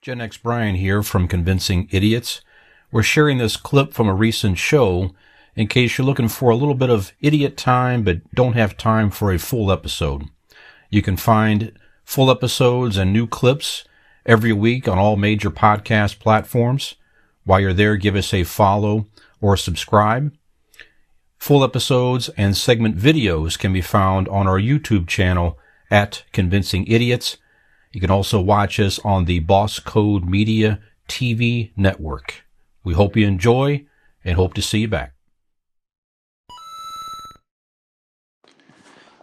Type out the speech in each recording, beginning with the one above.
Gen X Brian here from Convincing Idiots. We're sharing this clip from a recent show in case you're looking for a little bit of idiot time but don't have time for a full episode. You can find full episodes and new clips every week on all major podcast platforms. While you're there, give us a follow or subscribe. Full episodes and segment videos can be found on our YouTube channel at Convincing Idiots. You can also watch us on the Boss Code Media TV network. We hope you enjoy and hope to see you back.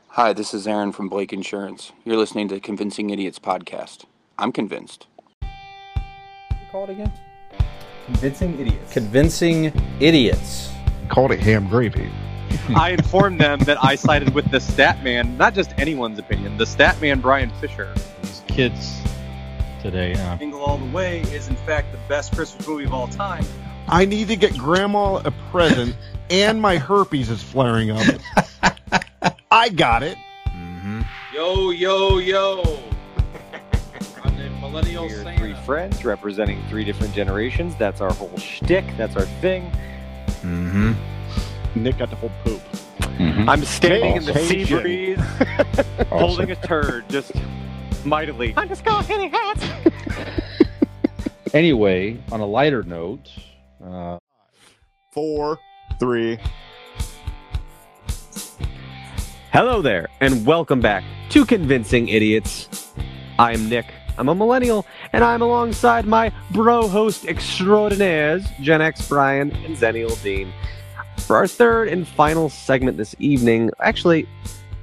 Hi, this is Aaron from Blake Insurance. You're listening to Convincing Idiots podcast. I'm convinced. Call it again. Convincing idiots. Convincing Idiots. called it ham gravy. I informed them that I sided with the stat man, not just anyone's opinion, the stat man Brian Fisher. These kids today. Uh, Jingle All the Way is in fact the best Christmas movie of all time. I need to get grandma a present, and my herpes is flaring up. I got it. Yo, yo, yo. I'm the millennial We're Santa. three friends representing three different generations. That's our whole shtick. That's our thing. Mm-hmm. Nick got the whole poop. I'm standing in the sea Caucasian. breeze, holding a turd, just mightily. I'm just going hitting hats. anyway, on a lighter note, uh, Four, three. Hello there, and welcome back to Convincing Idiots. I'm Nick. I'm a millennial, and I'm alongside my bro host extraordinaires, Gen X Brian and Zennial Dean. For our third and final segment this evening, actually,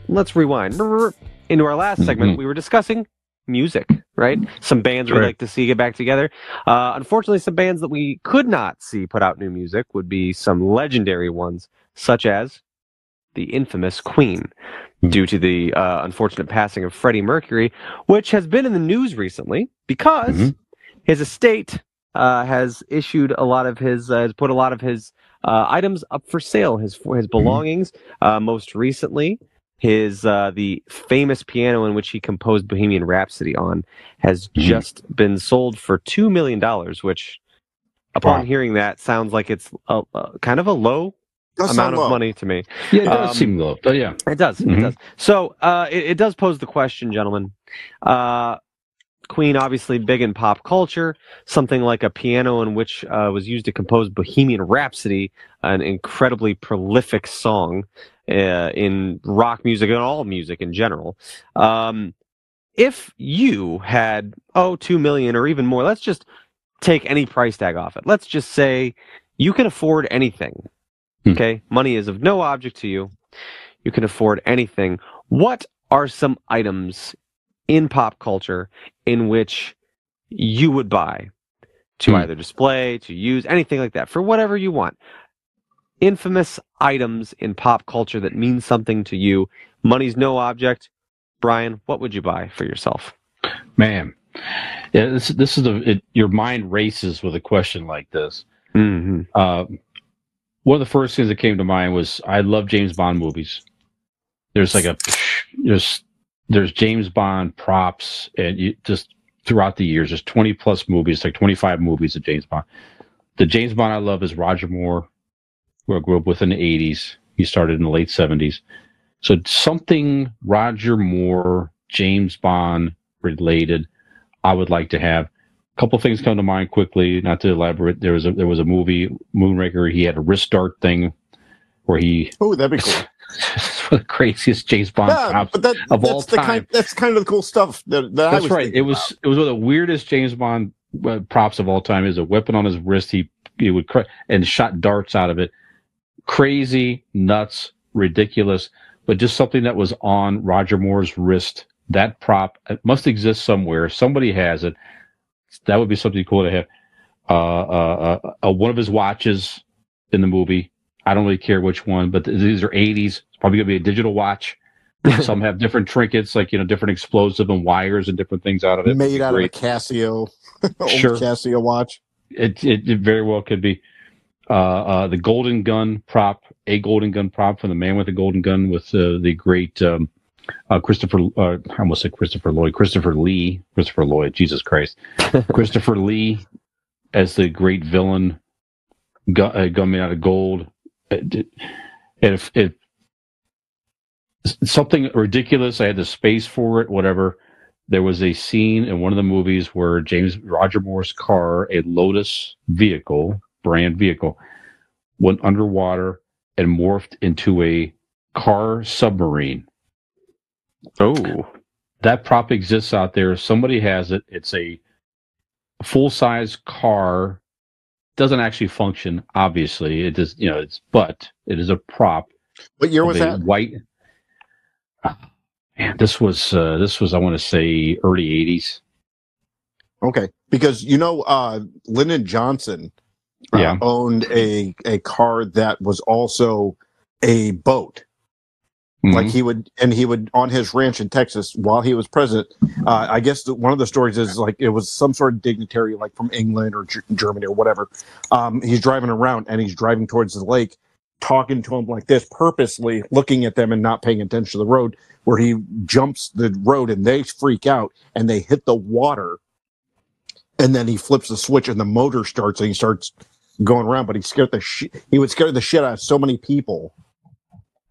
let's rewind. Into our last segment, Mhm. we were discussing music, right? Some bands we'd like to see get back together. Uh, unfortunately, some bands that we could not see put out new music would be some legendary ones, such as the infamous Queen, due to the uh, unfortunate passing of Freddie Mercury, which has been in the news recently because Mhm. his estate uh, has issued a lot of his, uh, has put a lot of his uh, items up for sale, his his belongings. Uh, most recently, his uh, the famous piano in which he composed Bohemian Rhapsody on has Mhm. just been sold for two million dollars, which. Upon Wow. hearing that, sounds like it's a, a, kind of a low amount of money to me. yeah, it does Um, seem low, but yeah, It does. It Mhm. does. So uh, it, it does pose the question, gentlemen. Uh, Queen, obviously big in pop culture. Something like a piano in which uh, was used to compose Bohemian Rhapsody, an incredibly prolific song uh, in rock music and all music in general. Um, if you had oh two million or even more, let's just take any price tag off it. Let's just say you can afford anything. Hmm. Okay, money is of no object to you you can afford anything. What are some items in pop culture in which you would buy to Hmm. either display, to use, anything like that, for whatever you want? Infamous items in pop culture that mean something to you. Money's no object. Brian, what would you buy for yourself? man, yeah, this this is a it, your mind races with a question like this. Mm-hmm. Uh, one of the first things that came to mind was I love James Bond movies. There's like a there's there's James Bond props and you just throughout the years there's 20 plus movies like 25 movies of James Bond. The James Bond I love is Roger Moore, who I grew up with in the 80s. He started in the late 70s. So something Roger Moore, James Bond related, I would like to have. A couple things come to mind quickly, not to elaborate. There was a there was a movie Moonraker. He had a wrist dart thing where he Oh, that'd be cool. the craziest James Bond yeah, props but that, of that's all the time. kind. That's kind of the cool stuff that, that That's right. It was it was one of the weirdest James Bond uh, props of all time. Is a weapon on his wrist. He he would cr- and shot darts out of it. Crazy, nuts, ridiculous, but just something that was on Roger Moore's wrist. That prop must exist somewhere. Somebody has it. That would be something cool to have. Uh, uh, uh, uh, one of his watches in the movie. I don't really care which one, but th- these are 80s. Probably gonna be a digital watch. Some have different trinkets, like you know, different explosive and wires and different things out of it. made out Great. of a Casio, old Sure. Casio watch. It, it it very well could be. Uh, uh, the golden gun prop, a golden gun prop from the man with the golden gun with uh, the great um, uh, Christopher, uh, I almost said Christopher Lloyd, Christopher Lee, Christopher Lloyd, Jesus Christ, Christopher Lee as the great villain, gun, uh, gunman out of gold. It, if something ridiculous, I had the space for it, whatever. There was a scene in one of the movies where James Roger Moore's car, a Lotus vehicle, brand vehicle, went underwater and morphed into a car submarine. Oh, That prop exists out there. Somebody has it. It's a full size car. Doesn't actually function, obviously. It does, you know, it's but it is a prop. What year of was a that? White. Man, this was uh, this was I want to say early '80s. Okay, because you know, uh, Lyndon Johnson uh, Yeah. owned a a car that was also a boat. Like Mhm. he would, and he would on his ranch in Texas while he was president. Uh, I guess the, one of the stories is like it was some sort of dignitary, like from England or G- Germany or whatever. Um, he's driving around and he's driving towards the lake, talking to him like this, purposely looking at them and not paying attention to the road. Where he jumps the road and they freak out and they hit the water, and then he flips the switch and the motor starts and he starts going around. But he scared the shit. He would scare the shit out of so many people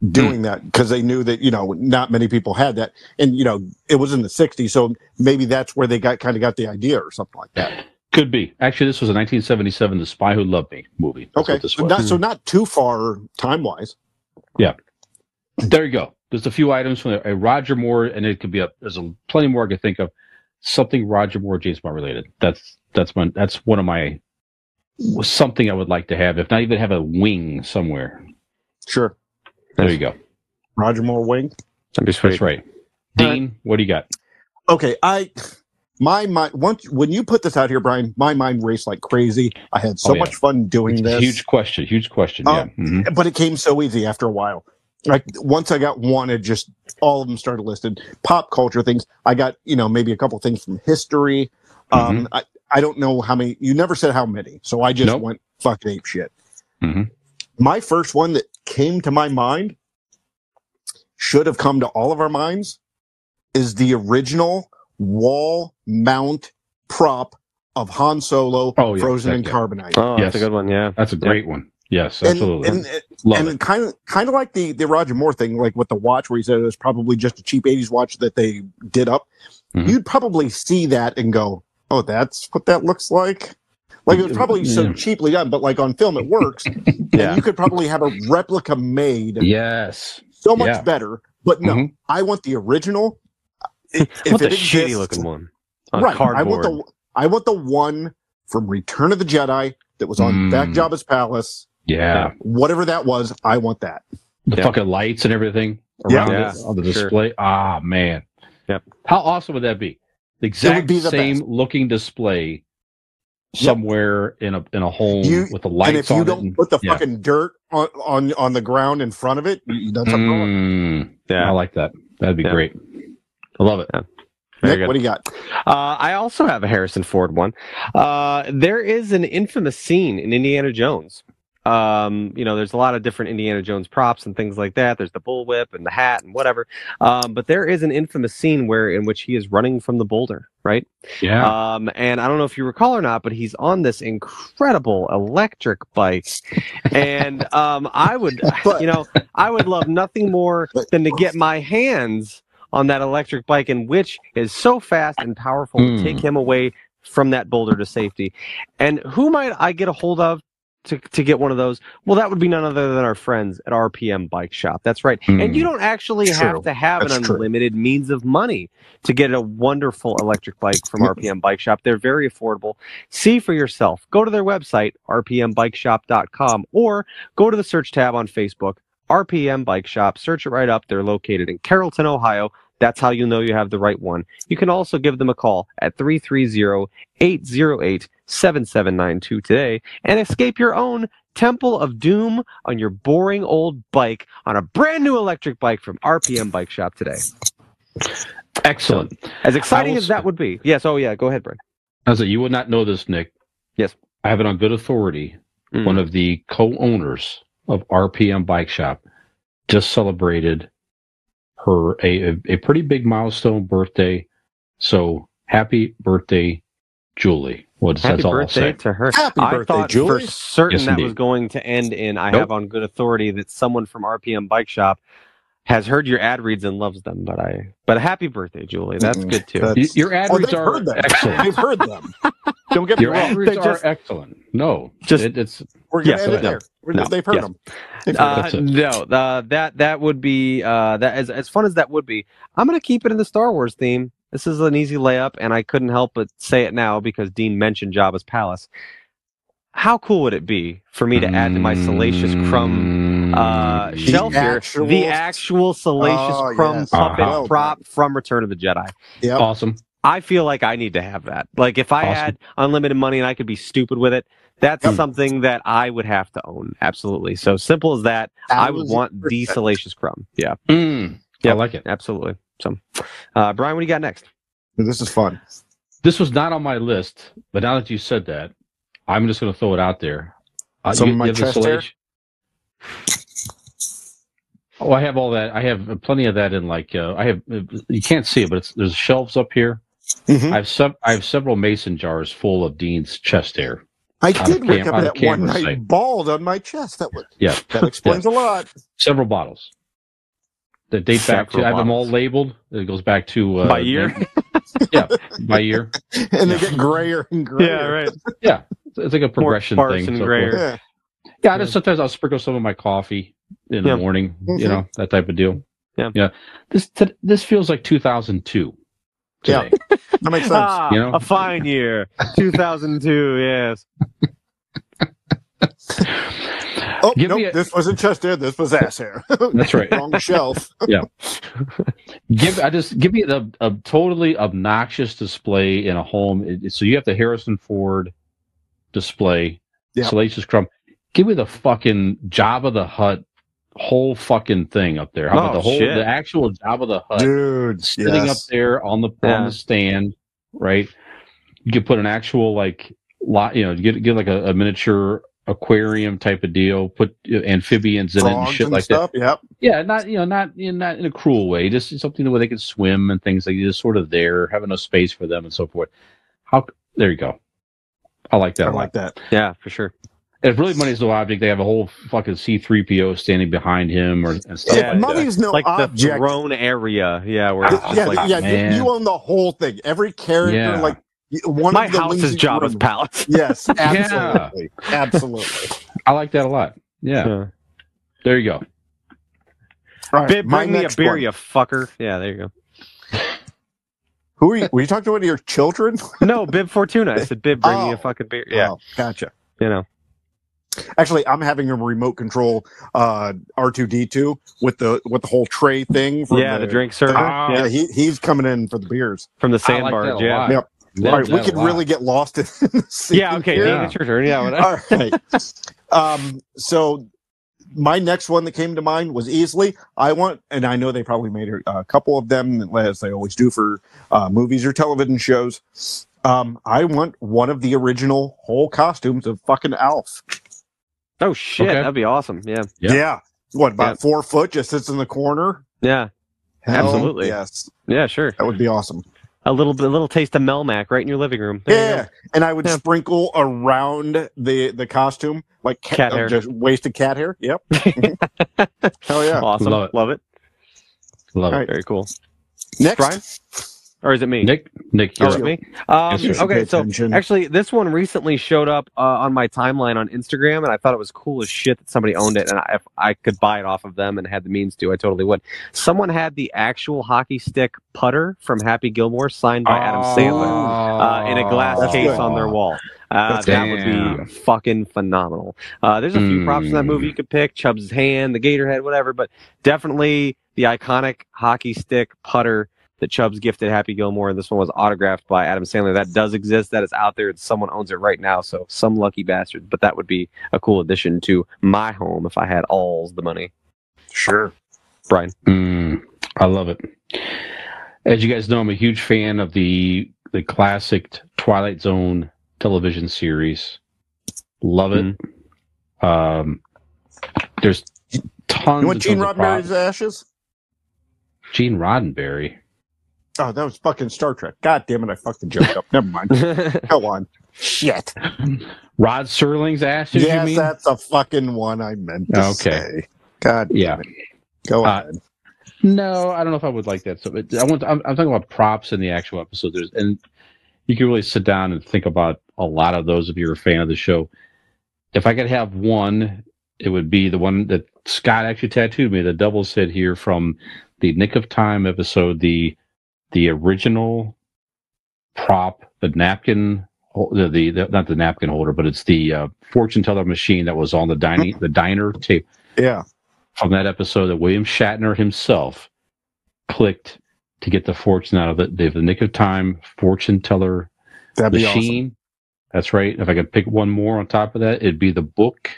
hmm. doing that because they knew that you know not many people had that and you know it was in the 60s so maybe that's where they got kind of got the idea or something like that Could be. Actually, this was a 1977 The Spy Who Loved Me movie. That's okay this so not, so not too far time wise Yeah. There you go. There's a few items from a Roger Moore, and it could be a. There's a plenty more I could think of. Something Roger Moore, James Bond related. That's that's my that's one of my something I would like to have. If not even have a wing somewhere. sure There you go. roger moore wing that'd be sweet. That's right. All right. Dean, what do you got? okay i my mind once when you put this out here brian my mind raced like crazy i had so Oh, yeah. much fun doing this huge question. Huge question. Oh, yeah. Mhm. but it came so easy after a while. Like once I got one, it just all of them started listed. Pop culture things. I got you know maybe a couple things from history. Um, I I don't know how many. You never said how many, so I just Nope. went fucking ape shit. Mhm. My first one that came to my mind should have come to all of our minds is the original wall mount prop of Han Solo Oh, yeah, frozen in heck yeah. carbonite. Oh, that's a good one. Yeah. That's a great one. Yes, absolutely. and, Love and kind of kind of like the the Roger Moore thing, like with the watch, where he said it was probably just a cheap '80s watch that they did up. Mhm. You'd probably see that and go, "Oh, that's what that looks like." Like it was probably so Yeah. cheaply done, but like on film, it works. Yeah. And you could probably have a replica made Yes. so much Yeah. better. But no, Mhm. I want the original. If, if what the it shitty exists- looking one? On right? I want the I want the one from Return of the Jedi that was on Mm. back Jabba's palace. Yeah. Whatever that was, I want that. The Yeah. fucking lights and everything around Yeah, it on the sure. display. Ah, man. Yep. How awesome would that be? The exact be the same best. looking display somewhere in a in a home You- with the lights and if you don't and- put the yeah. fucking dirt on, on on the ground in front of it, you you done something wrong. Mm, Yeah. I like that. That'd be Yeah. great. I love it. Very Nick, good. what do you got? Uh, I also have a Harrison Ford one. Uh, there is an infamous scene in Indiana Jones. Um, you know, there's a lot of different Indiana Jones props and things like that. There's the bullwhip and the hat and whatever. Um, but there is an infamous scene where in which he is running from the boulder, right? Yeah. Um, and I don't know if you recall or not, but he's on this incredible electric bike. And um, I would, you know, I would love nothing more than to get my hands on that electric bike, and which is so fast and powerful Hmm. to take him away from that boulder to safety. And who might I get a hold of? To, to get one of those, well, that would be none other than our friends at RPM Bike Shop. That's right. And Hmm. you don't actually True. have to have That's an true. unlimited means of money to get a wonderful electric bike from RPM Bike Shop. They're very affordable. See for yourself. Go to their website, rpmbikeshop.com, or go to the search tab on Facebook, RPM Bike Shop. Search it right up. They're located in Carrollton, Ohio. That's how you know you have the right one. You can also give them a call at 330 808 7792 today and escape your own Temple of Doom on your boring old bike on a brand new electric bike from RPM Bike Shop today. Excellent. As exciting as that would be. Yes. Oh, yeah. Go ahead, Brent. I said you would not know this, Nick. Yes. I have it on good authority. Mm. One of the co-owners of RPM Bike Shop just celebrated her a, a pretty big milestone birthday. So happy birthday, Julie. Well, Happy that's all I'll birthday say. to her. Happy I birthday, thought Julie. for certain Yes, that was going to end in I Nope. have on good authority that someone from RPM Bike Shop has heard your ad reads and loves them. But I but happy birthday, Julie. That's good too. That's- Your ad Oh, reads are heard them. excellent. They've heard them. Don't get me Your ad wrong. reads just, are excellent. No, just it, it's we're gonna yes, end it there. No, they've heard Yes. them. They've heard Uh, That's no, uh, that that would be uh, that as as fun as that would be. I'm gonna keep it in the Star Wars theme. This is an easy layup, and I couldn't help but say it now because Dean mentioned Jabba's palace. How cool would it be for me to add to my Salacious Crumb uh, Mm, shelf here actual- the actual Salacious Oh, Crumb yes. puppet Uh-huh. prop from Return of the Jedi? Yep. Awesome. I feel like I need to have that. Like if I Awesome. had unlimited money and I could be stupid with it, that's Yep. something that I would have to own. Absolutely. So simple as that. I would want the Salacious Crumb. Yeah, Mm, I like it. absolutely. So, uh, Brian, what do you got next? This is fun. This was not on my list, but now that you said that, I'm just going to throw it out there. Uh, Some you- of my you have chest? Salacious- Oh, I have all that. I have plenty of that in like uh, I have. You can't see it, but it's, there's shelves up here. Mhm. I have sub, I have several mason jars full of Dean's chest hair. I did a wake cam- up on that one camera night site. bald on my chest. That was Yeah, that explains a lot. several bottles that date back to. Several I have them all labeled. It goes back to uh, By year? yeah, by year. And they get grayer and grayer. Yeah, right. Yeah, it's like a progression sparse thing. so grayer. forth. Yeah. Yeah, I just sometimes I'll sprinkle some of my coffee in Yeah. the morning. Mhm. You know that type of deal. Yeah. yeah. This t- this feels like 2002. Yeah. Today. That makes sense. Ah, You know? a fine year, 2002. Yes. oh, Give nope, me a- this wasn't chest hair. This was ass hair. That's right. Wrong shelf. Yeah. Give I just give me the a totally obnoxious display in a home. It- it- so you have the Harrison Ford display, Yeah. Salacious Crumb. Give me the fucking Jabba the Hutt whole fucking thing up there. How about Oh, the whole shit. the actual Jabba the Hutt Dude. sitting up there on the on the stand, right? You could put an actual like lot, you know, get get like a, a miniature aquarium type of deal. Put amphibians in it and shit and like stuff. Yep. that. Yeah, not you know, not in not in a cruel way. Just something where they can swim and things like just sort of there, have enough space for them and so forth. How there you go. I like that. I like that. Yeah, for sure. If really money's no object, they have a whole fucking C three PO standing behind him or and stuff Yeah, like money's no like the object. throne area. Yeah, where it's just yeah, like yeah, man. you, you own the whole thing. Every character, Yeah. like one my of the house is lazy Jabba's palace. Yes, absolutely, absolutely. I like that a lot. Yeah, Yeah. there you go. All right, Bib, bring me a beer, one. you fucker. Yeah, there you go. Who are you? Were you talking to one of your children? No, Bib Fortuna. I said, Bib, bring me Oh. a fucking beer. Yeah, Oh, gotcha. you know. Actually, I'm having a remote control uh, R2D2 with the with the whole tray thing. From Yeah, the drink server. Ah. Yeah, yeah, he, he's coming in for the beers. from the I like that Yeah. Yep. All right, we that a could really get lost in the scene Yeah, okay, here. Dean, it's your turn. Yeah, whatever. All right. um, so my next one that came to mind was easily I want, and I know they probably made a, a couple of them as they always do for uh, movies or television shows. Um, I want one of the original whole costumes of fucking Alf. Oh shit, Okay. that'd be awesome. Yeah, Yeah. What about Yeah. four foot? Just sits in the corner. yeah, Hell Absolutely. Yes, yeah. Sure. that would be awesome. A little bit, a little taste of Melmac right in your living room. There Yeah, and I would Yeah. sprinkle around the the costume like ca- Cat uh, hair. just wasted cat hair. Yep. go. Hell yeah. Awesome. Love it. Love it. Love All it. right. Very cool. Next, Brian? Or is it me? Nick, Nick, Oh, you're is up. it me? Um, Yes, okay, so attention. actually, this one recently showed up uh, on my timeline on Instagram, and I thought it was cool as shit that somebody owned it, and I, if I could buy it off of them and had the means to, I totally would. Someone had the actual hockey stick putter from Happy Gilmore signed by Adam Sandler uh, in a glass case good. on their wall. Uh, that would be fucking phenomenal. Uh, there's a few props in that movie you could pick: Chubb's hand, the gator head, whatever. But definitely the iconic hockey stick putter that Chubbs gifted Happy Gilmore. And this one was autographed by Adam Sandler. That does exist. That is out there. Someone owns it right now. So some lucky bastards. But that would be a cool addition to my home if I had all the money. sure. Brian. Mm, I love it. As you guys know, I'm a huge fan of the the classic Twilight Zone television series. Love it. Um, there's tons. You want Gene Roddenberry's ashes? Gene Roddenberry. Oh, that was fucking Star Trek. God damn it, I fucked the joke up. Never mind. Go on. Shit. Rod Serling's ass. Did yes, you mean? that's a fucking one I meant to Okay. say. God damn Yeah. it. Go Uh, ahead. No, I don't know if I would like that. So but I want. I'm, I'm talking about props in the actual episode. There's and you can really sit down and think about a lot of those if you're a fan of the show. If I could have one, it would be the one that Scott actually tattooed me. The double set here from the Nick of Time episode. The the original prop, the napkin, the, the, the not the napkin holder, but it's the uh, fortune teller machine that was on the dining the diner tape Yeah. from that episode that William Shatner himself clicked to get the fortune out of it. They have the Nick of Time fortune teller That'd be awesome. machine. That's right. If I could pick one more on top of that, it'd be the book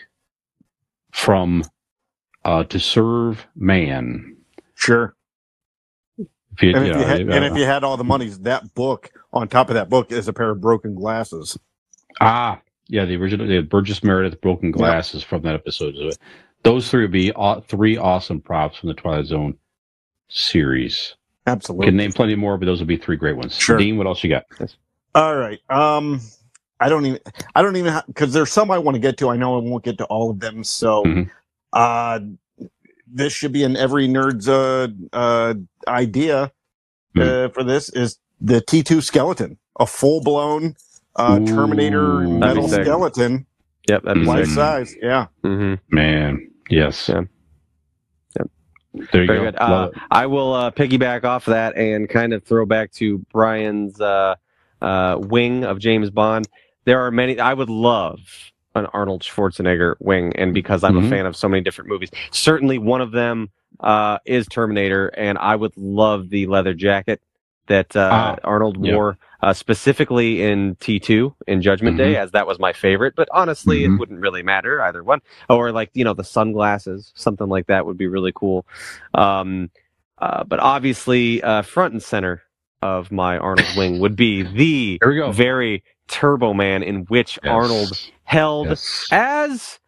from uh, To Serve Man. Sure. If you, And if, you you know, had, and if you had all the monies, that book on top of that book is a pair of broken glasses. ah, yeah, the original, the Burgess Meredith broken glasses from that episode. Those three would be aw- three awesome props from the Twilight Zone series. Absolutely. Can name plenty more, but those would be three great ones. Sure. Dean, what else you got? All right. Um, I don't even. I don't even because there's some I want to get to. I know I won't get to all of them. So, Mhm. uh, this should be in every nerd's uh, uh, idea Hmm. uh, for this is the T2 skeleton, a full blown uh, Terminator Ooh. metal That'd be sick. skeleton, yep, that'd life sick. size. Yeah. hmm Man, yes. Yeah. There you Very go. good. Uh, I will uh, piggyback off that and kind of throw back to Brian's uh, uh, wing of James Bond. There are many. I would love an Arnold Schwarzenegger wing, and because I'm Mhm. a fan of so many different movies, certainly one of them uh, is Terminator, and I would love the leather jacket that uh, Ah, Arnold yeah. wore. Uh, specifically in T2 in Judgment Day, as that was my favorite, but honestly, Mhm. it wouldn't really matter either one. Or like you know the sunglasses, something like that would be really cool. Um, uh, but obviously, uh, front and center of my Arnold wing would be the very Turbo Man, in which Yes. Arnold held Yes. as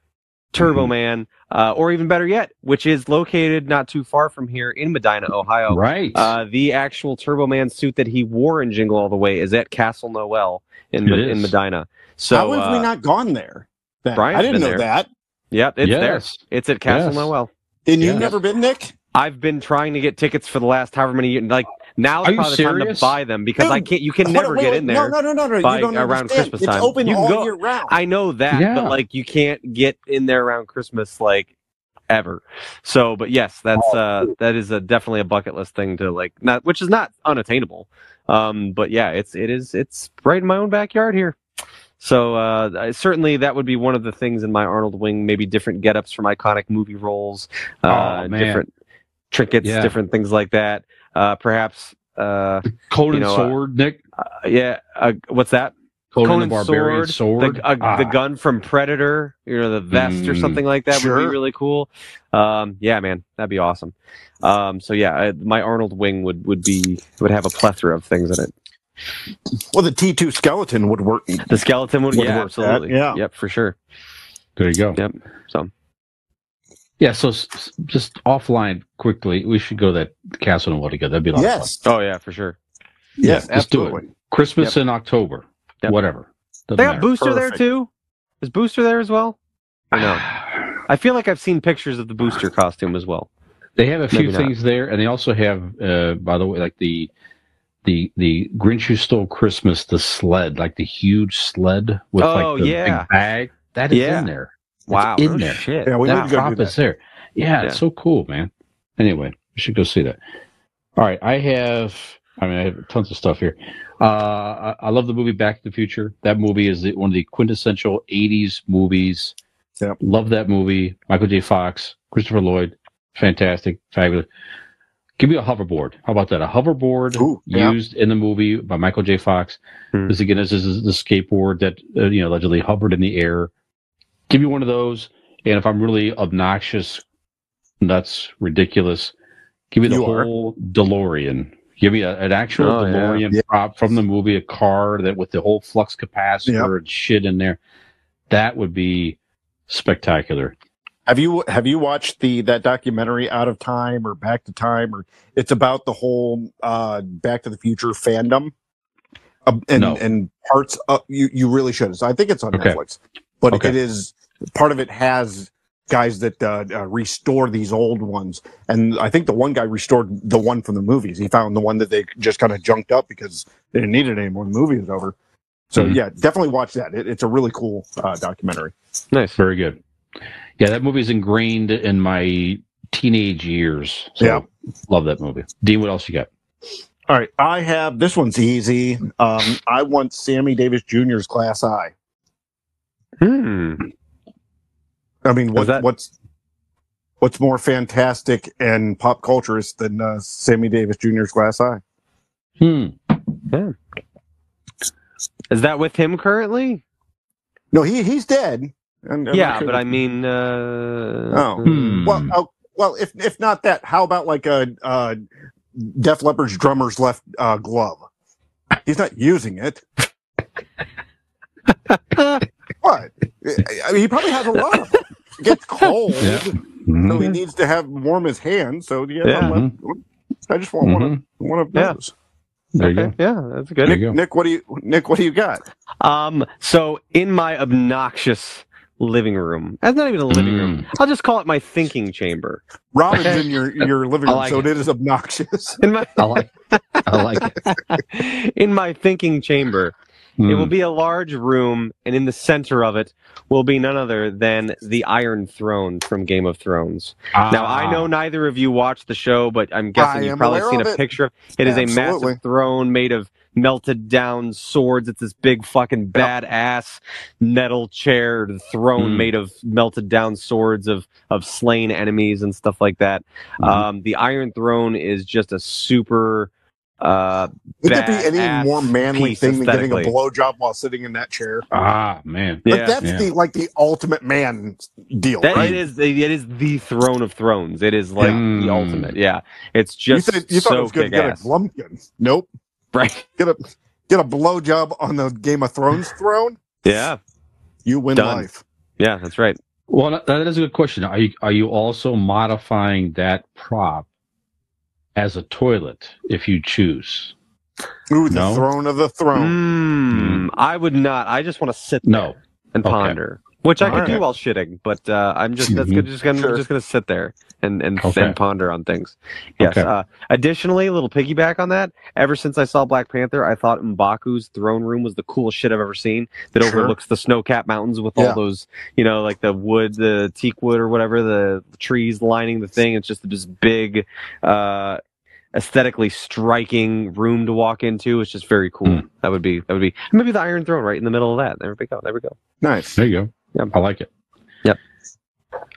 Turbo Mhm. Man, uh, or even better yet, which is located not too far from here in Medina, Ohio. Right. Uh, the actual Turbo Man suit that he wore in Jingle All the Way is at Castle Noel in It in. Medina. So How have uh, we not gone there? Then? Brian's I didn't know there. that. Yep, it's there. It's at Castle Yes. Noel. And you've Yeah. never been, Nick? I've been trying to get tickets for the last however many years. Like now's Are you probably the time to buy them because I can't. You can never on, wait, get in there. No, no, no, no. by- You don't around understand. Christmas it's time. open You all go- year round. I know that, Yeah. but like you can't get in there around Christmas, like ever. So, but yes, that's uh that is a definitely a bucket list thing to like not, which is not unattainable. Um, but yeah, it's it is it's right in my own backyard here. So uh, I- certainly that would be one of the things in my Arnold wing. Maybe different get-ups from iconic movie roles, uh, Oh, different trinkets, Yeah. different things like that. Uh, perhaps, uh, Conan you know, uh, Sword, Nick. yeah. Uh, what's that? Conan, Conan the Barbarian Sword. The, uh, Ah, the gun from Predator, you know, the vest or Mm, something like that would be really cool. Um, yeah, man, that'd be awesome. Um, so yeah, I, my Arnold wing would would be would have a plethora of things in it. well, the T2 skeleton would work. The skeleton would, Would yeah, work that, absolutely, yeah. yep, for sure. There you go. Yep. So Yeah. So s- s- just offline quickly, we should go to that Castle and together. That'd be a lot of fun. Yes. oh yeah, for sure. Yes, let's do it. absolutely. Christmas in October. Yep. Whatever. Doesn't They got matter. Booster there too. Is Booster there as well? Or no? I feel like I've seen pictures of the Booster costume as well. They have a few Maybe not. things there, and they also have, uh, by the way, like the the the Grinch Who Stole Christmas, the sled, like the huge sled with Oh, like the yeah. big bag. That is Yeah. in there. Wow, in no there. shit. Yeah, we that need to go prop is there. Yeah, Yeah. it's so cool, man. Anyway, we should go see that. All right, I have. I mean, I have tons of stuff here. Uh, I, I love the movie Back to the Future. That movie is the, one of the quintessential '80s movies. Yep. Love that movie. Michael J. Fox, Christopher Lloyd, fantastic, fabulous. Give me a hoverboard. How about that? A hoverboard Ooh, yeah. used in the movie by Michael J. Fox. Hmm. This again, this is the skateboard that uh, you know allegedly hovered in the air. Give me one of those, and if I'm really obnoxious, nuts, ridiculous, give me the You are. whole DeLorean. Give me a, an actual Oh. DeLorean Yeah. prop from the movie, a car that with the whole flux capacitor Yep. and shit in there. That would be spectacular. Have you have you watched the that documentary Out of Time or Back to Time or it's about the whole uh Back to the Future fandom? Um, and No. and parts of you you really should. So I think it's on Okay. Netflix. But Okay. it is part of it has guys that uh, uh, restore these old ones. And I think the one guy restored the one from the movies. He found the one that they just kind of junked up because they didn't need it anymore. The movie was over. So Mhm. yeah, definitely watch that. It, it's a really cool uh, documentary. Nice. Very good. Yeah, that movie's ingrained in my teenage years. So Yeah. love that movie. Dean, what else you got? All right, I have this one's easy. Um, I want Sammy Davis Jr.'s Class Eye. Hmm. I mean, what, that- what's what's more fantastic and pop culturist than uh, Sammy Davis Jr.'s Glass Eye? Hmm. Yeah. Is that with him currently? No, he he's dead. And- and yeah, I'm sure but I mean, uh, Oh. Hmm. well, oh, well, if if not that, how about like a uh, Def Leppard's drummer's left uh, glove? He's not using it. what? I mean, he probably has a lot of them. It gets cold. Yeah. So Mhm. he needs to have warm his hands. So yeah, Yeah. let- I just want one of one of Yeah. those. There you okay, go. yeah, that's good. Nick, go. Nick, what do you Nick? What do you got? Um, so in my obnoxious living room, that's not even a living room. Mm. I'll just call it my thinking chamber. Robin's in your your living room, like so it. it is obnoxious. In my I like. I like it. in my thinking chamber, it Mm. will be a large room, and in the center of it will be none other than the Iron Throne from Game of Thrones. Now I know Ah. neither of you watched the show, but I'm guessing I you've probably seen a it. picture. It is a Absolutely. massive throne made of melted down swords. It's this big fucking badass metal chair throne Mm. made of melted down swords of of slain enemies and stuff like that. Mhm. Um, the Iron Throne is just a super. Uh, Would there be any more manly thing than getting a aesthetically. blowjob while sitting in that chair? Ah, man. Like yeah, that's Yeah. the like the ultimate man deal, That right? it is. It is the throne of thrones. It is like Yeah. the Mm. ultimate. Yeah, it's just. You, just said, you thought so it was going to get a ass. Glumpkin. Nope. Right. Get a get a blowjob on the Game of Thrones throne. Yeah. You win Done. life. Yeah. That's right. Well, that- that is a good question. Are you are you also modifying that prop as a toilet if you choose? Ooh, the No. throne of the throne. Mm, I would not. I just want to sit No. and Okay. ponder, which I could Alright. do while shitting. But uh, I'm just that's Mhm. good. Just gonna Sure. just gonna sit there and and, Okay. and ponder on things. Yes. Okay. Uh, additionally, a little piggyback on that. Ever since I saw Black Panther, I thought Mbaku's throne room was the coolest shit I've ever seen. That Sure. overlooks the snow-capped mountains with Yeah. all those, you know, like the wood, the teak wood or whatever, the trees lining the thing. It's just this big. Uh, aesthetically striking room to walk into it's just very cool Mm. that would be that would be maybe the iron throne right in the middle of that there we go there we go Nice. There you go. Yep. I like it. Yep.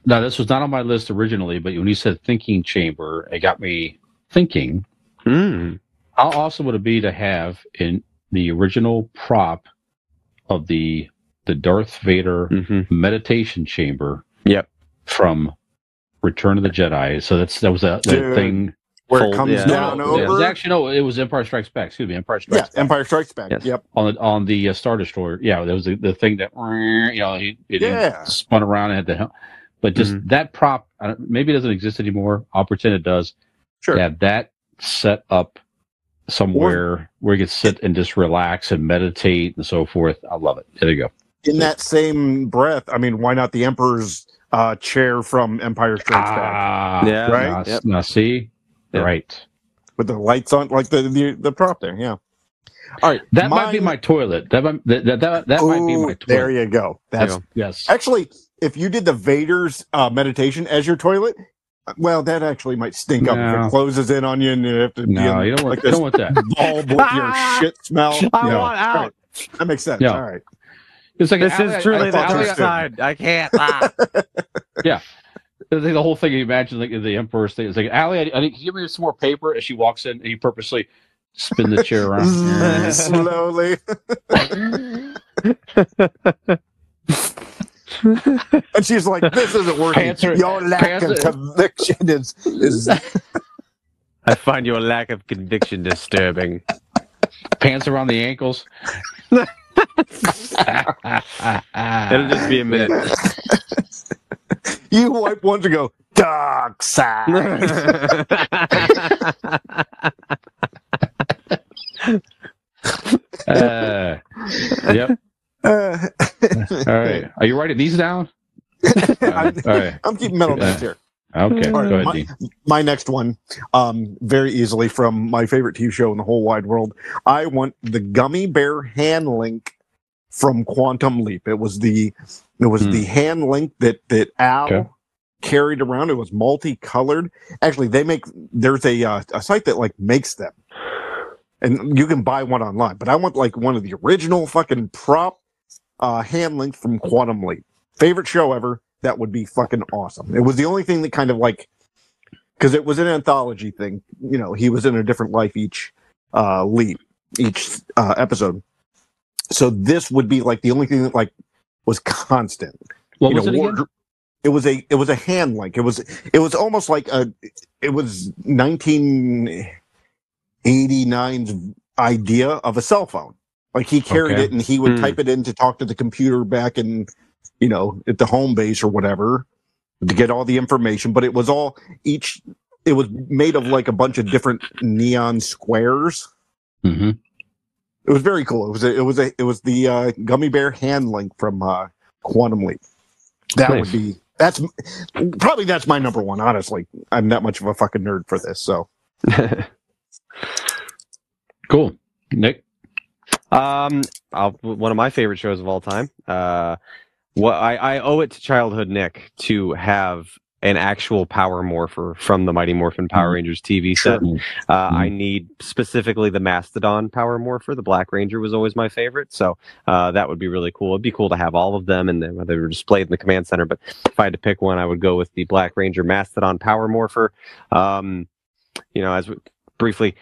Now, this was not on my list originally, but when you said thinking chamber, it got me thinking mm. how awesome would it be to have in the original prop of the the Darth Vader hmm meditation chamber Yep. from Return of the Jedi. So that's that was that, that thing. Where Fold- it comes yeah. down no, it was over. actually no, it was Empire Strikes Back. Excuse me, Empire yeah, Strikes Back. Empire Strikes Back. Yes. Yep. on the on the uh, Star Destroyer. Yeah, there was the, the thing that you know he it Yeah. spun around and had the hel- but just Mm-hmm. that prop I maybe it doesn't exist anymore. I'll pretend it does. Sure. To have that set up somewhere where you can sit and just relax and meditate and so forth. I love it. There you go. In that same breath, I mean, why not the Emperor's uh, chair from Empire Strikes Back Ah, Yeah. Right? Now, Yep. now see, Yep. right. with the lights on, like the the, the prop there? Yeah. All right. That might be my toilet. That might, that that, that, that might be my toilet. There you go. That's There Yes. actually if you did the Vader's uh, meditation as your toilet. Well, that actually might stink up if it closes in on you and you have to be No, in, you don't want, like you this don't want that. bulb with your shit smell. I Yeah. want out. All right. That makes sense. Yeah. All right. It's like this Allie, is truly I the I- outside i can't ah. I think the whole thing you imagine like the emperor's thing is like Allie, I, I think give me some more paper as she walks in and you purposely spin the chair around. Slowly. and she's like, "This isn't working. Pants are- Your lack pants of conviction is is i find your lack of conviction disturbing Pants around the ankles. it'll just be a minute you wipe once and go dark side. Uh, yep. Uh, All right. Are you writing these down? All I'm, right. All right. I'm keeping mental notes here. Okay. All right, Go ahead, my- Dean. my next one, um, very easily from my favorite TV show in the whole wide world. I want the gummy bear hand link from Quantum Leap. It was the it was Hmm. the hand link that that Al Okay. carried around. It was multicolored. Actually, they make there's a uh, a site that like makes them, and you can buy one online. But I want like one of the original fucking prop uh, hand link from Quantum Leap. Favorite show ever. That would be fucking awesome. It was the only thing that kind of like because it was an anthology thing. You know, he was in a different life each uh, leap, each uh, episode. So this would be like the only thing that like was constant. What You was know, it again? wardrobe- It was a it was a hand link. It was it was almost like a it was 1989's idea of a cell phone. Like he carried Okay. it and he would Hmm. type it in to talk to the computer back in you know at the home base or whatever to get all the information. But it was all each it was made of like a bunch of different neon squares. hmm It was very cool. It was a, it was a it was the uh, gummy bear hand link from uh, Quantum Leap. That Nice. would be that's probably that's my number one. Honestly, I'm that much of a fucking nerd for this. So Cool. Nick. Um, I'll, one of my favorite shows of all time. Uh, what I, I owe it to childhood Nick to have an actual Power Morpher from the Mighty Morphin Power Mhm. Rangers TV set. Uh, I need specifically the Mastodon Power Morpher. The Black Ranger was always my favorite, so uh, that would be really cool. It'd be cool to have all of them, and then they were displayed in the command center. But if I had to pick one, I would go with the Black Ranger Mastodon Power Morpher. Um, you know, as we briefly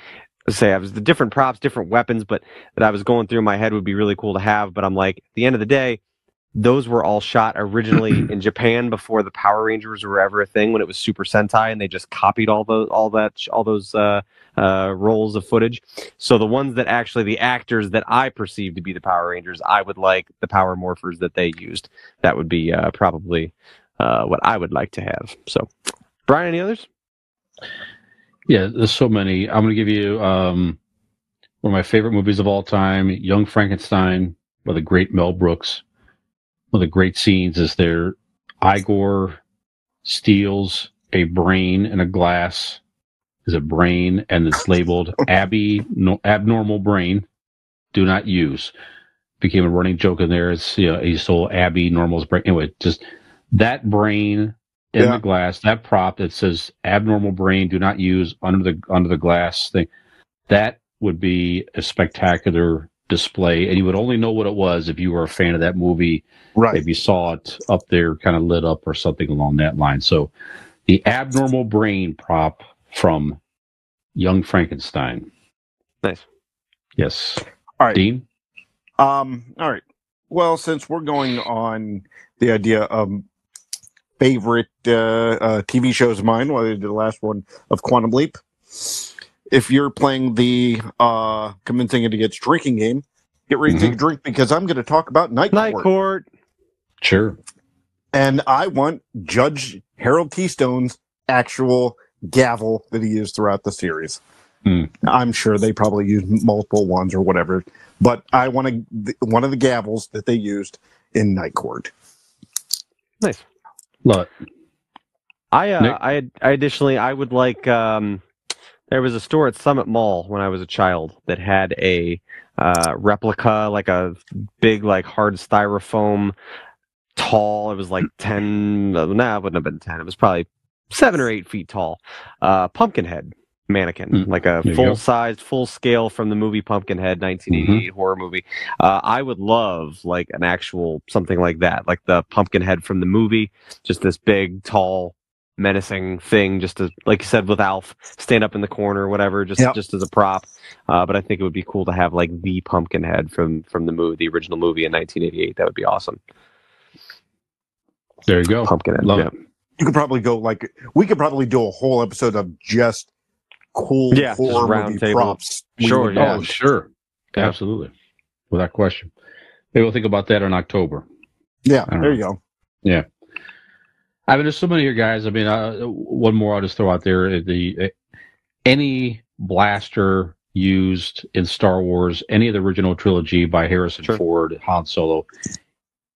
say, I was the different props, different weapons, but that I was going through in my head would be really cool to have. But I'm like, at the end of the day, those were all shot originally in Japan before the Power Rangers were ever a thing when it was Super Sentai, and they just copied all those, all that, all those uh, uh, rolls of footage. So the ones that actually the actors that I perceive to be the Power Rangers, I would like the Power Morphers that they used. That would be uh, probably uh, what I would like to have. So, Brian, any others? Yeah, there's so many. I'm going to give you um, one of my favorite movies of all time, Young Frankenstein, by the great Mel Brooks. One of the great scenes is there Igor steals a brain in a glass. Is a brain and it's labeled Abby no, abnormal brain. Do not use. Became a running joke in there. It's you know he stole Abby normal's brain. Anyway, just that brain in Yeah. the glass, that prop that says abnormal brain, do not use under the under the glass thing. That would be a spectacular display, and you would only know what it was if you were a fan of that movie right, if you saw it up there kind of lit up or something along that line. So the abnormal brain prop from Young Frankenstein. Nice. Yes. All right. Dean? Um, all right. Well, since we're going on the idea of favorite uh, uh, TV shows of mine, well, the last one of Quantum Leap. If you're playing the uh, convincing idiots drinking game, get ready to take a drink because I'm going to talk about Night, Night Court. Court. Sure. and I want Judge Harold T. Stone's actual gavel that he used throughout the series. Hmm. I'm sure they probably used multiple ones or whatever, but I want to, one of the gavels that they used in Night Court. Nice. Love it. I uh, I I additionally I would like um there was a store at Summit Mall when I was a child that had a uh, replica like a big like hard styrofoam tall. It was like 10 no, nah it wouldn't have been 10 it was probably 7 or 8 feet tall. Uh pumpkinhead mannequin Mm, like a there you go. full sized full scale from the movie Pumpkinhead 1988 horror movie. Uh, I would love like an actual something like that like the Pumpkinhead from the movie just this big tall menacing thing just to like you said with alf stand up in the corner or whatever just Yep. just as a prop uh, but i think it would be cool to have like the pumpkin head from from the movie the original movie in 1988 that would be awesome There you go. pumpkin head Love yeah. it. You could probably go like, we could probably do a whole episode of just cool Yeah, just horror round movie table. props. Sure, yeah. Oh, sure. Yeah. Absolutely. Without question. Maybe we'll think about that in October. Yeah, I don't there you go. I mean, there's so many here, guys. I mean, uh, one more I'll just throw out there: the any blaster used in Star Wars, any of the original trilogy by Harrison Sure. Ford, Han Solo.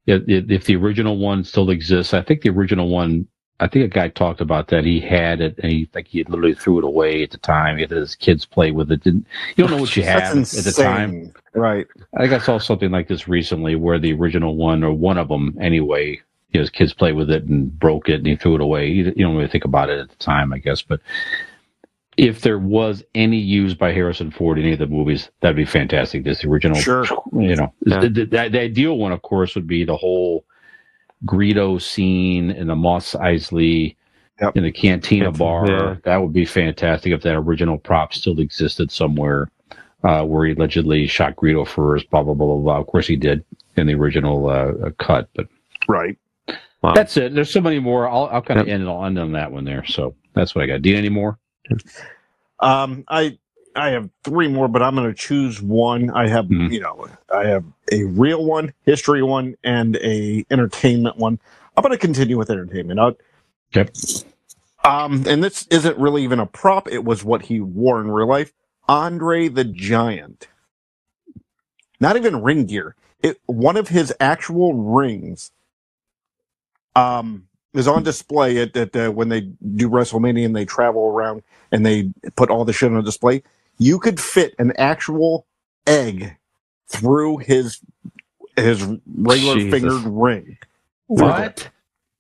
If, if the original one still exists, I think the original one. I think a guy talked about that. He had it, and he like he literally threw it away at the time. He had his kids play with it. Didn't you don't know what you have at the time? Right. I think I saw something like this recently where the original one, or one of them anyway, you know, his kids played with it and broke it and he threw it away. You, you don't really think about it at the time, I guess. But if there was any used by Harrison Ford in any of the movies, that'd be fantastic. This original, Sure. you know, Yeah. the, the, the ideal one, of course, would be the whole Greedo scene in the Mos Eisley Yep. in the cantina Cantina, bar. yeah. That would be fantastic if that original prop still existed somewhere uh, where he allegedly shot Greedo first, blah, blah, blah, blah, blah. Of course he did in the original uh, uh, cut, but Right. Wow. that's it. There's so many more. I'll, I'll kind of Yep. end, I'll end on that one there. So that's what I got. Do you any more? Um, I I have three more, but I'm going to choose one. I have Mhm. you know I have a real one, history one, and a entertainment one. I'm going to continue with entertainment. I'll, Okay. Um, and this isn't really even a prop. It was what he wore in real life. Andre the Giant. Not even ring gear. It one of his actual rings. Um, is on display at, at uh, when they do WrestleMania and they travel around and they put all the shit on display. You could fit an actual egg through his his regular Jesus. fingered ring. What?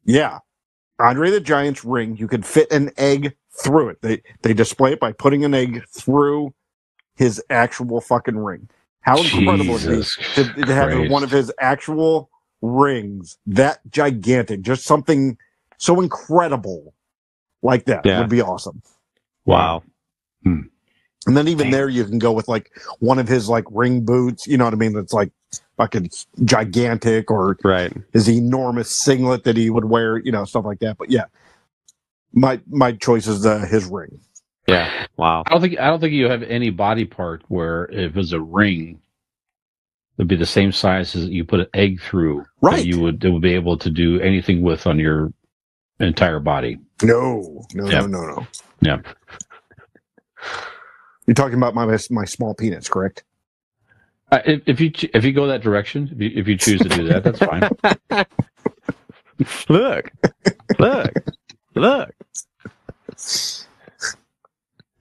Yeah. Andre the Giant's ring, you could fit an egg through it. They they display it by putting an egg through his actual fucking ring. How incredible it is Jesus to, to have Christ. one of his actual rings that gigantic, just something so incredible like that Yeah. would be awesome. Wow. And then even Damn. there, you can go with like one of his like ring boots. You know what I mean? That's like fucking gigantic, or Right. his enormous singlet that he would wear. You know, stuff like that. But yeah, my my choice is uh, his ring. Yeah. Wow. I don't think I don't think you have any body part where if it was a ring, it'd be the same size as you put an egg through. Right. You would it would be able to do anything with on your entire body. No, no, Yeah. no, no, no. Yeah. You're talking about my my small penis, correct? Uh, if, if you if you go that direction, if you, if you choose to do that, that's fine. Look. Look. Look.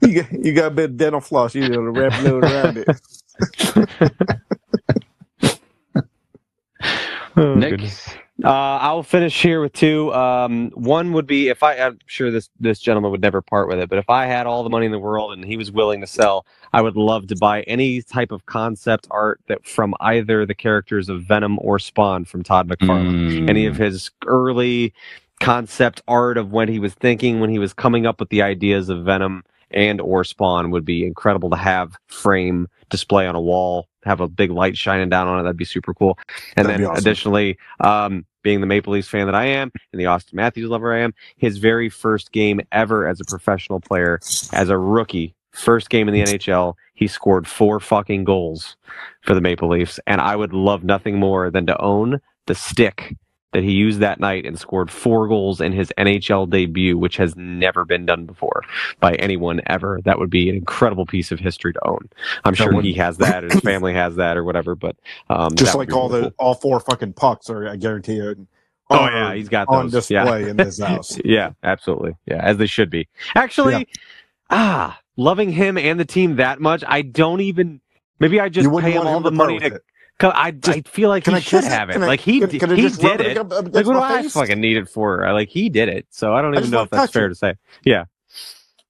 You got, you got a bit of dental floss. You know to wrap it around it. Oh, Nick? goodness. Uh, I'll finish here with two. Um, one would be if I, I'm sure this this gentleman would never part with it, but if I had all the money in the world and he was willing to sell, I would love to buy any type of concept art that from either the characters of Venom or Spawn from Todd McFarlane. Mm. Any of his early concept art of when he was thinking when he was coming up with the ideas of Venom and or Spawn would be incredible to have frame display on a wall, have a big light shining down on it. That'd be super cool. And That'd then awesome. additionally, um, being the Maple Leafs fan that I am and the Auston Matthews lover I am, his very first game ever as a professional player, as a rookie, first game in the NHL, he scored four fucking goals for the Maple Leafs. And I would love nothing more than to own the stick that he used that night and scored four goals in his NHL debut, which has never been done before by anyone ever. That would be an incredible piece of history to own. I'm sure he has that, or his family has that, or whatever. But um, Just like all the all four fucking pucks are, I guarantee you. Oh are yeah, he's got on those. Yeah. display in his house. yeah, absolutely. Yeah, as they should be. Actually, ah, loving him and the team that much, I don't even. Maybe I just pay him all him the money to. it. 'Cause I, I feel like Can he I should kiss it? have it. I- like he can- did, can he just did it it. up- up Like against what do my I face? fucking need it for? I- Like he did it, so I don't even just know if that's fair it. to say. Yeah,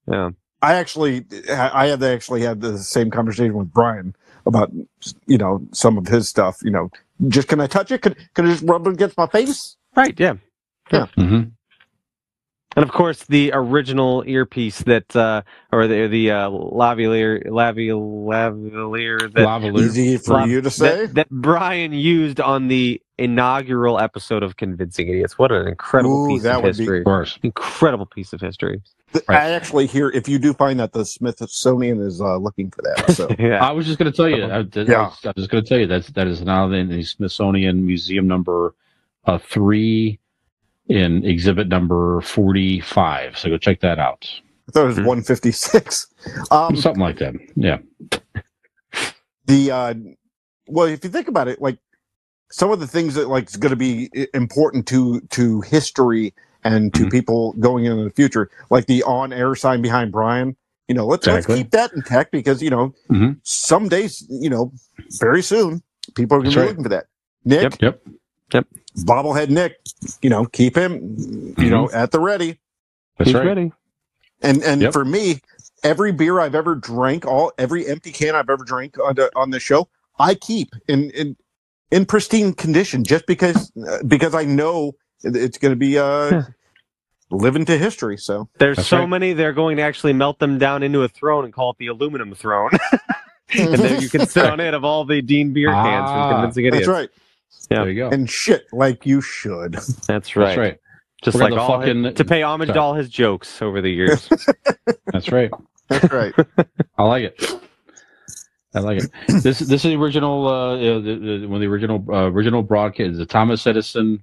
yeah. I actually, I have actually had the same conversation with Brian about, you know, some of his stuff. You know, just can I touch it? Can, can I just rub it against my face? Right. Yeah. Mhm. And of course, the original earpiece that, uh, or the the uh, lavalier, lavalier, lavalier that Lavalier. Easy for Love- you to say. that, that Brian used on the inaugural episode of Convincing Idiots. What an incredible Ooh, piece that of would be- history! Of course. Incredible piece of history. Th- Right. I actually hear if you do find that the Smithsonian is uh, looking for that. So Yeah. I was just going to tell you. I, I Yeah. was, I was going to tell you that's that is now in the Smithsonian Museum number uh, three in exhibit number 45. So go check that out. I thought it was Hmm. 156. Um, Something like that. Yeah. the uh well if you think about it like some of the things that like is going to be important to to history and to Mhm. people going into the future like the on air sign behind brian you know let's Exactly. let's keep that intact because you know Mhm. some days you know very soon people are going to be right. looking for that nick Yep. Yep. Yep. Bobblehead nick you know keep him you know at the ready That's He's right. ready. and and Yep. for me, every beer I've ever drank, all every empty can I've ever drank on the on the show, I keep in in in pristine condition just because uh, because I know it's going to be uh Yeah. living to history. So There's That's so right. many, they're going to actually melt them down into a throne and call it the aluminum throne. and then you can sit on it of all the Dean beer cans Ah, from Convincing Idiots. that's right, Yeah. There you go. and shit like you should. That's right. That's right. Just We're like gonna all his- to pay homage to all his jokes over the years. That's right. That's right. I like it. I like it. This this is the original uh, uh, the, the, one of the original uh, original broadcast, the Thomas Edison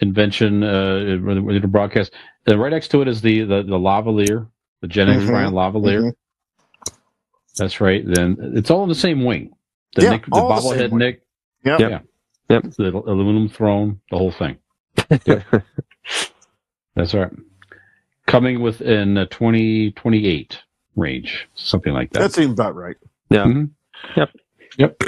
invention, uh, the original broadcast. And right next to it is the the, the lavalier, the Gen X Mhm. Brian lavalier. Mhm. That's right. Then it's all in the same wing. The Yeah, Nick, the all the same bobblehead wing. Nick. Yep. Yeah. Yep. The aluminum throne, the whole thing. That's right. Coming within uh, 2028 range, something like that. That seems about right. yeah. Mhm. Yep. Yep.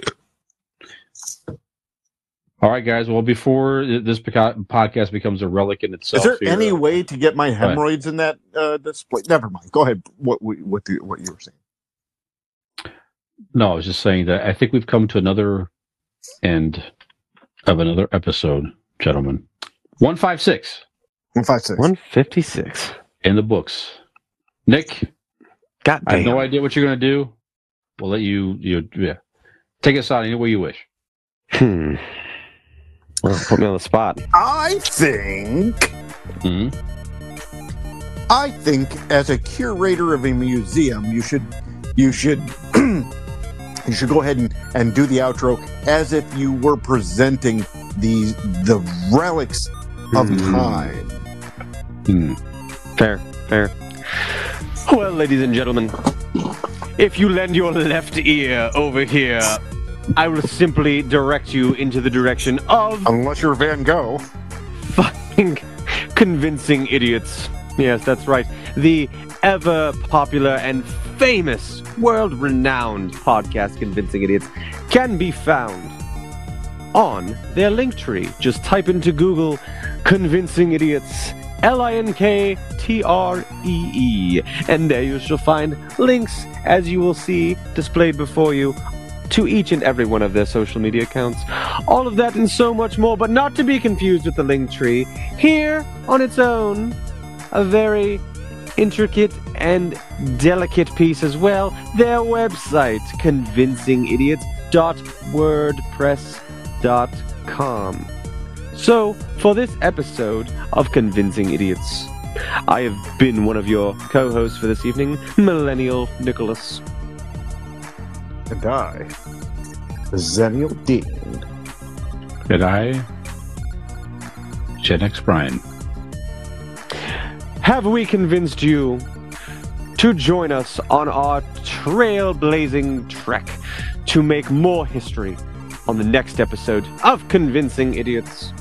All right, guys. Well, before this podcast becomes a relic in itself, Is there here, any uh, way to get my hemorrhoids in that uh, display? Never mind. Go ahead. What we- what the, what you were saying? No, I was just saying that I think we've come to another end of another episode, gentlemen. 156. 156. 156. in the books. Nick, God damn. I have no idea what you're going to do. We'll let you, you, yeah, take us out any way you wish. Hmm. Well, put me on the spot. I think hmm I think as a curator of a museum, you should you should you should go ahead and, and do the outro as if you were presenting the the relics of Hmm. time. Hmm. Fair, fair. Well, ladies and gentlemen, if you lend your left ear over here, I will simply direct you into the direction of Unless you're Van Gogh. fucking convincing idiots. Yes, that's right. The ever popular and famous, world renowned podcast Convincing Idiots can be found on their link tree. Just type into Google Convincing Idiots. L I N K T R E E. And there you shall find links, as you will see displayed before you, to each and every one of their social media accounts. All of that and so much more, but not to be confused with the link tree. Here, on its own, a very intricate and delicate piece as well. Their website, convincingidiots.wordpress.com. So, for this episode of Convincing Idiots, I have been one of your co hosts for this evening, Millennial Nicholas. And I, Xennial Dean. And I, Gen X Brian. Have we convinced you to join us on our trailblazing trek to make more history on the next episode of Convincing Idiots?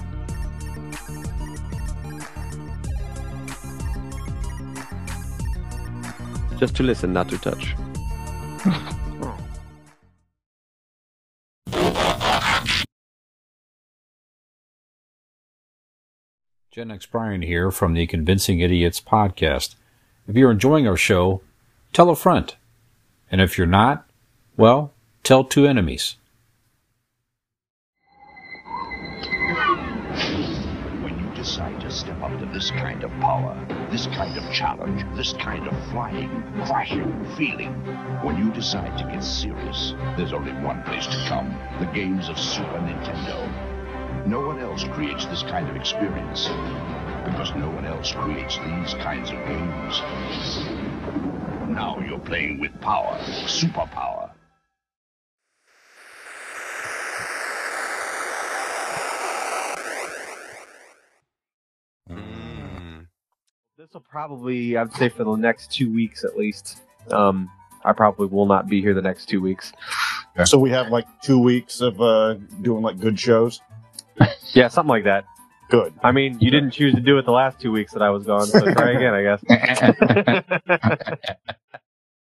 Just to listen, not to touch. Gen X Brian here from the Convincing Idiots podcast. If you're enjoying our show, tell a friend. And if you're not, well, tell two enemies. When you decide to step up to this kind of power, this kind of challenge, this kind of flying, crashing feeling, when you decide to get serious, there's only one place to come the games of Super Nintendo. No one else creates this kind of experience because no one else creates these kinds of games. Now you're playing with power, superpower. this will probably, I'd say, for the next two weeks at least. Um, I probably will not be here the next two weeks. So we have like two weeks of uh, doing like good shows. Yeah, something like that. Good. I mean, you didn't choose to do it the last two weeks that I was gone, so try again, I guess.